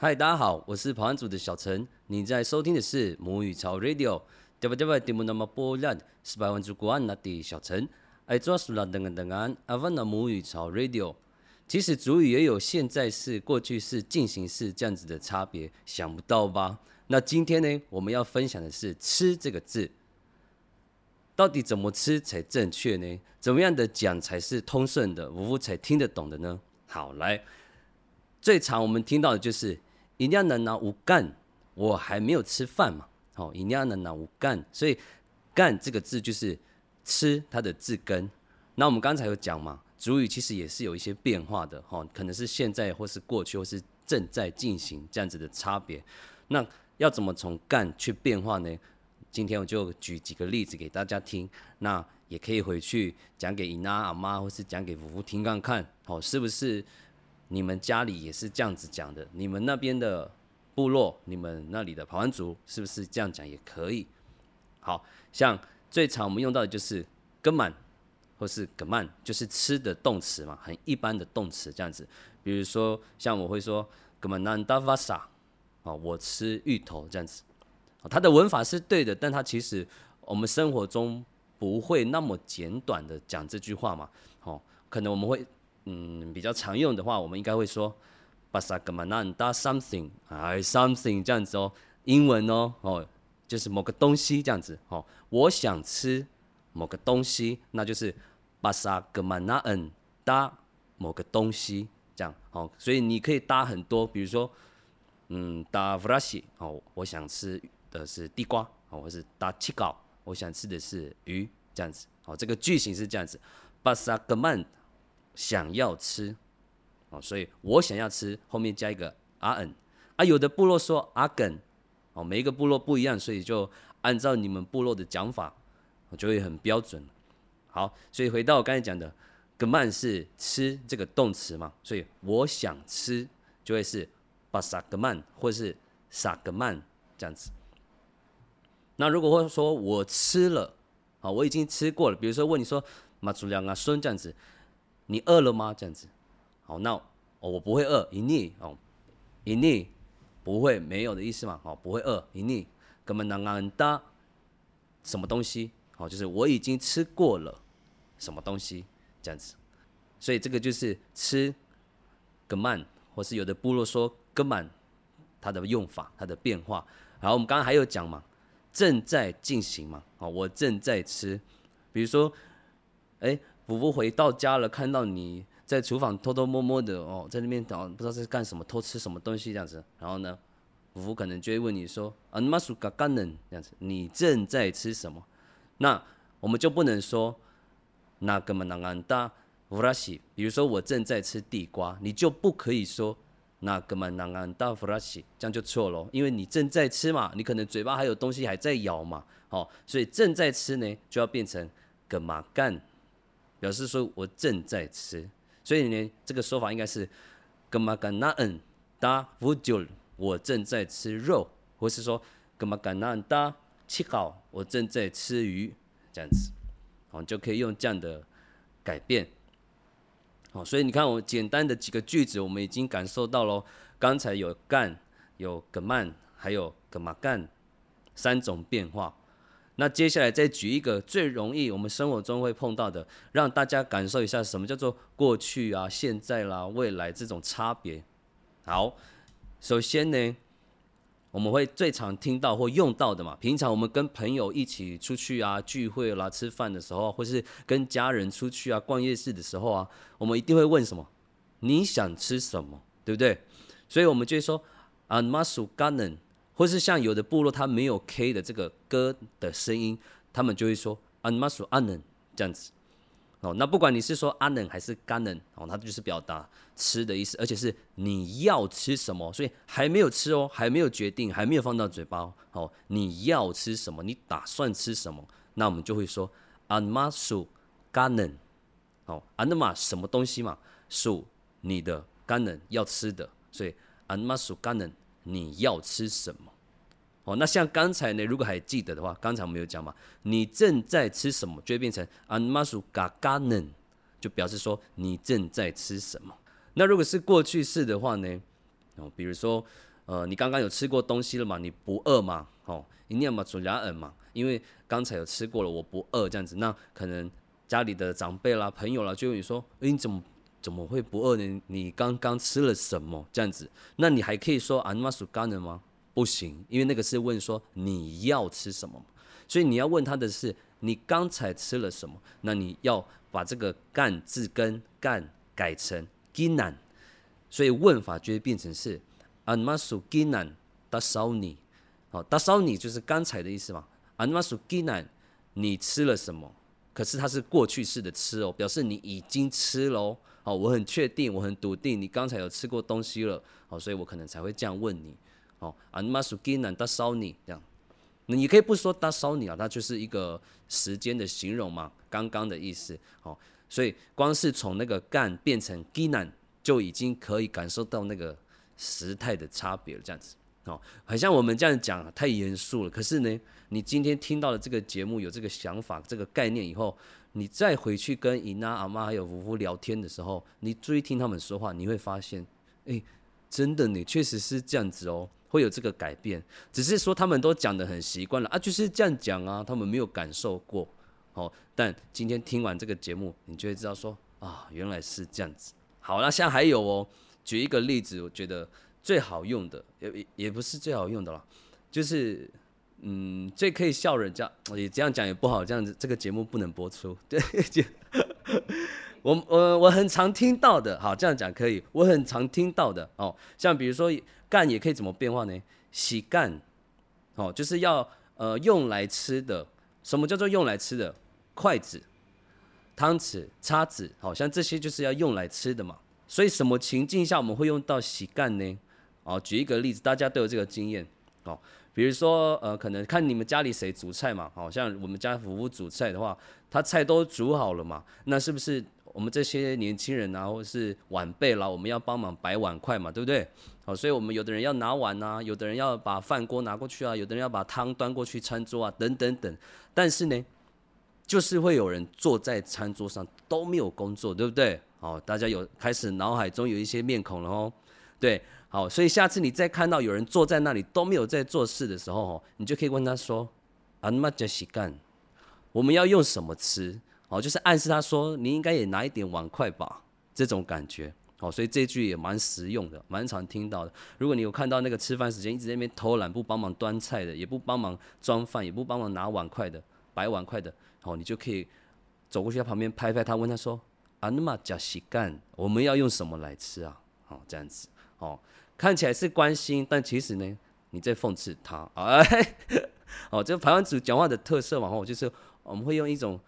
嗨，大家好，我是跑完组的小陈。你在收听的是母语潮 Radio，对不对？不，节目那么波澜，是百万主国安那的小陈。爱做苏拉等等等安，阿万那母语潮 Radio。其实主语也有现在式、过去式、进行式这样子的差别，想不到吧？那今天呢，我们要分享的是“吃”这个字，到底怎么吃才正确呢？怎么样的讲才是通顺的，五夫才听得懂的呢？好，来，最常我们听到的就是。一定要能拿无干，我还没有吃饭嘛，哦，一定要能拿无干，所以干这个字就是吃它的字根。那我们刚才有讲嘛，主语其实也是有一些变化的，哈，可能是现在或是过去或是正在进行这样子的差别。那要怎么从干去变化呢？今天我就举几个例子给大家听，那也可以回去讲给姨妈阿妈或是讲给夫妇听看看，好，是不是？你们家里也是这样子讲的？你们那边的部落，你们那里的跑完族是不是这样讲也可以？好像最常我们用到的就是“根满”或是“葛曼”，就是吃的动词嘛，很一般的动词这样子。比如说，像我会说“葛曼南达瓦萨”，啊，我吃芋头这样子。它的文法是对的，但它其实我们生活中不会那么简短的讲这句话嘛。哦，可能我们会。嗯，比较常用的话，我们应该会说巴萨格曼南达 something，哎，something 这样子哦，英文哦，哦，就是某个东西这样子哦。我想吃某个东西，那就是巴萨格曼纳恩搭某个东西这样哦。所以你可以搭很多，比如说，嗯，搭弗拉西哦，我想吃的是地瓜哦，或是搭七糕，我想吃的是鱼这样子哦。这个句型是这样子，巴萨格曼。想要吃，哦，所以我想要吃，后面加一个阿恩，啊，有的部落说阿梗，哦，每一个部落不一样，所以就按照你们部落的讲法，我就会很标准。好，所以回到我刚才讲的，格曼是吃这个动词嘛，所以我想吃就会是巴萨格曼或是萨格曼这样子。那如果或说我吃了，啊，我已经吃过了，比如说问你说马祖良啊孙这样子。你饿了吗？这样子，好，那我不会饿，一腻哦，一腻不会没有的意思嘛，哦，不会饿，一腻，根本能安的什么东西，哦，就是我已经吃过了什么东西？这样子，所以这个就是吃根曼，或是有的部落说根曼，它的用法，它的变化。然后我们刚刚还有讲嘛，正在进行嘛，哦，我正在吃，比如说，哎。福福回到家了，看到你在厨房偷偷摸摸的哦，在那边等，不知道在干什么，偷吃什么东西这样子。然后呢，福福可能就会问你说：“啊，你妈属嘎干人这样子，你正在吃什么？”那我们就不能说那个嘛那安达弗拉西，比如说我正在吃地瓜，你就不可以说那个嘛那安达弗拉西，这样就错了，因为你正在吃嘛，你可能嘴巴还有东西还在咬嘛，好，所以正在吃呢就要变成个嘛干。表示说我正在吃，所以呢，这个说法应该是格玛甘纳恩达乌久，我正在吃肉，或是说格玛甘纳恩达七号，我正在吃鱼，这样子，好，就可以用这样的改变。好，所以你看我简单的几个句子，我们已经感受到喽。刚才有干，有格曼，还有格玛干三种变化。那接下来再举一个最容易我们生活中会碰到的，让大家感受一下什么叫做过去啊、现在啦、未来这种差别。好，首先呢，我们会最常听到或用到的嘛，平常我们跟朋友一起出去啊、聚会啦、吃饭的时候，或是跟家人出去啊、逛夜市的时候啊，我们一定会问什么？你想吃什么？对不对？所以我们就会说，a m a s u ganen。或是像有的部落，它没有 K 的这个歌的声音，他们就会说 “anmasu anen” 这样子。哦，那不管你是说 “anen” 还是 “ganen”，哦，它就是表达吃的意思，而且是你要吃什么，所以还没有吃哦，还没有决定，还没有放到嘴巴哦。你要吃什么？你打算吃什么？那我们就会说 “anmasu ganen”。哦，“anma” 什么东西嘛？属你的 ganen 要吃的，所以 “anmasu ganen”。你要吃什么？哦，那像刚才呢，如果还记得的话，刚才我们有讲嘛，你正在吃什么，就会变成 anmasu g a g a n 就表示说你正在吃什么。那如果是过去式的话呢，哦，比如说呃，你刚刚有吃过东西了嘛？你不饿嘛？哦，一定要嘛主牙耳嘛，因为刚才有吃过了，我不饿这样子。那可能家里的长辈啦、朋友啦，就问你说，诶，你怎么怎么会不饿呢？你刚刚吃了什么这样子？那你还可以说安玛属干的吗？不行，因为那个是问说你要吃什么，所以你要问他的是你刚才吃了什么？那你要把这个干字根干改成 ginan，所以问法就会变成是安玛属 ginan 达烧你，好，达烧你就是刚才的意思嘛。安玛属 ginan，你吃了什么？可是它是过去式的吃哦，表示你已经吃了哦。哦，我很确定，我很笃定，你刚才有吃过东西了。哦，所以我可能才会这样问你。哦，安玛苏吉南达烧你这样，那你可以不说达烧你啊，它就是一个时间的形容嘛，刚刚的意思。哦，所以光是从那个干变成吉南，就已经可以感受到那个时态的差别了。这样子，哦，很像我们这样讲太严肃了。可是呢，你今天听到了这个节目，有这个想法、这个概念以后，你再回去跟姨妈、阿妈还有夫妇聊天的时候，你注意听他们说话，你会发现，哎，真的，你确实是这样子哦。会有这个改变，只是说他们都讲的很习惯了啊，就是这样讲啊，他们没有感受过，哦。但今天听完这个节目，你就会知道说啊，原来是这样子。好，那现在还有哦，举一个例子，我觉得最好用的，也也不是最好用的了，就是嗯，最可以笑人家，也这样讲也不好，这样子这个节目不能播出。对，我我我很常听到的，好，这样讲可以，我很常听到的哦，像比如说。干也可以怎么变化呢？洗干，哦，就是要呃用来吃的。什么叫做用来吃的？筷子、汤匙、叉子，好像这些就是要用来吃的嘛。所以什么情境下我们会用到洗干呢？哦，举一个例子，大家都有这个经验哦。比如说呃，可能看你们家里谁煮菜嘛，好像我们家夫妇煮菜的话，他菜都煮好了嘛，那是不是？我们这些年轻人啊，或者是晚辈啦，我们要帮忙摆碗筷嘛，对不对？好，所以我们有的人要拿碗啊，有的人要把饭锅拿过去啊，有的人要把汤端过去餐桌啊，等等等。但是呢，就是会有人坐在餐桌上都没有工作，对不对？好，大家有开始脑海中有一些面孔了哦。对，好，所以下次你再看到有人坐在那里都没有在做事的时候，哦你就可以问他说：“阿妈叫洗干，我们要用什么吃？”哦，就是暗示他说你应该也拿一点碗筷吧，这种感觉。哦，所以这句也蛮实用的，蛮常听到的。如果你有看到那个吃饭时间一直在那边偷懒，不帮忙端菜的，也不帮忙装饭，也不帮忙拿碗筷的，摆碗筷的，哦，你就可以走过去他旁边拍拍他，问他说：“啊，那么加西干，我们要用什么来吃啊？”哦，这样子，哦，看起来是关心，但其实呢，你在讽刺他。哎，哦，这台湾族讲话的特色嘛，哦，就是我们会用一种。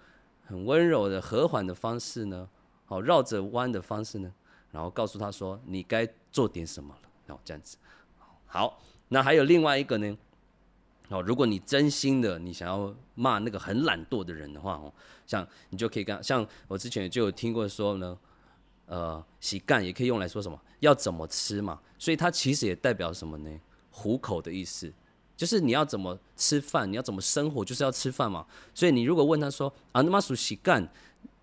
很温柔的、和缓的方式呢，好绕着弯的方式呢，然后告诉他说：“你该做点什么了。”然后这样子，好，那还有另外一个呢，哦，如果你真心的你想要骂那个很懒惰的人的话，哦，像你就可以跟像我之前就有听过说呢，呃，洗干也可以用来说什么要怎么吃嘛，所以它其实也代表什么呢？糊口的意思。就是你要怎么吃饭，你要怎么生活，就是要吃饭嘛。所以你如果问他说啊，那么属洗干，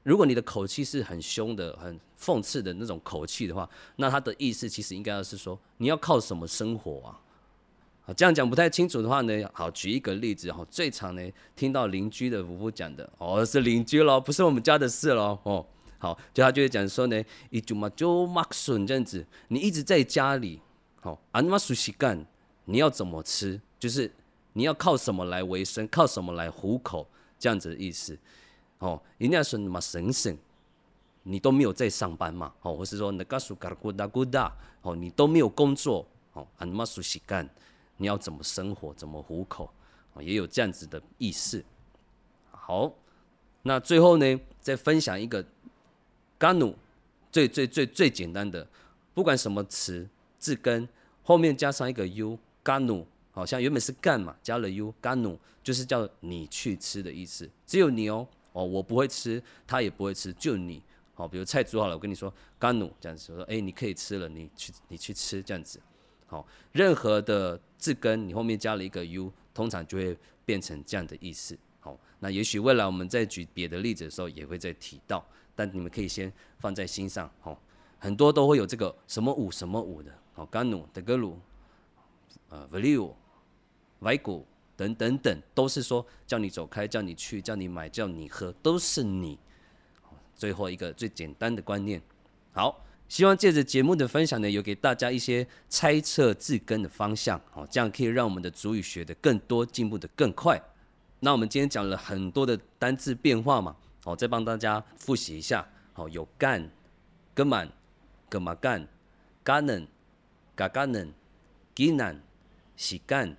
如果你的口气是很凶的、很讽刺的那种口气的话，那他的意思其实应该要是说你要靠什么生活啊？啊，这样讲不太清楚的话呢，好，举一个例子哈，最常呢听到邻居的夫妇讲的，哦，是邻居咯，不是我们家的事咯。哦，好，就他就会讲说呢，一就嘛就马顺这样子，你一直在家里，好，啊，那么属洗干，你要怎么吃？就是你要靠什么来维生，靠什么来糊口，这样子的意思。哦，人家说什么省省，你都没有在上班嘛？哦，或是说那个属嘎咕哒咕哒，哦，你都没有工作，哦，俺妈属洗干，你要怎么生活，怎么糊口？哦，也有这样子的意思。好，那最后呢，再分享一个干努最最最最简单的，不管什么词字根后面加上一个 u 干努。好像原本是干嘛，加了 u 干努，就是叫你去吃的意思。只有你哦，哦，我不会吃，他也不会吃，就你。好，比如菜煮好了，我跟你说干努这样子，我说哎，你可以吃了，你去你去吃这样子。好，任何的字根你后面加了一个 u，通常就会变成这样的意思。好，那也许未来我们在举别的例子的时候也会再提到，但你们可以先放在心上。好，很多都会有这个什么五什么五的。好，甘努德格鲁。呃 value、value 等等等，都是说叫你走开，叫你去，叫你买，叫你喝，都是你。最后一个最简单的观念，好，希望借着节目的分享呢，有给大家一些猜测字根的方向，哦，这样可以让我们的主语学的更多，进步的更快。那我们今天讲了很多的单字变化嘛，好，再帮大家复习一下，好，有干、根满、干嘛干、干能、嘎嘎能、吉难、喜干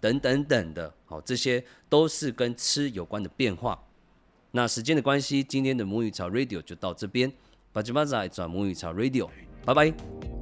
等等等的，好，这些都是跟吃有关的变化。那时间的关系，今天的母语潮 Radio 就到这边，把吉巴仔转母语潮 Radio，拜拜。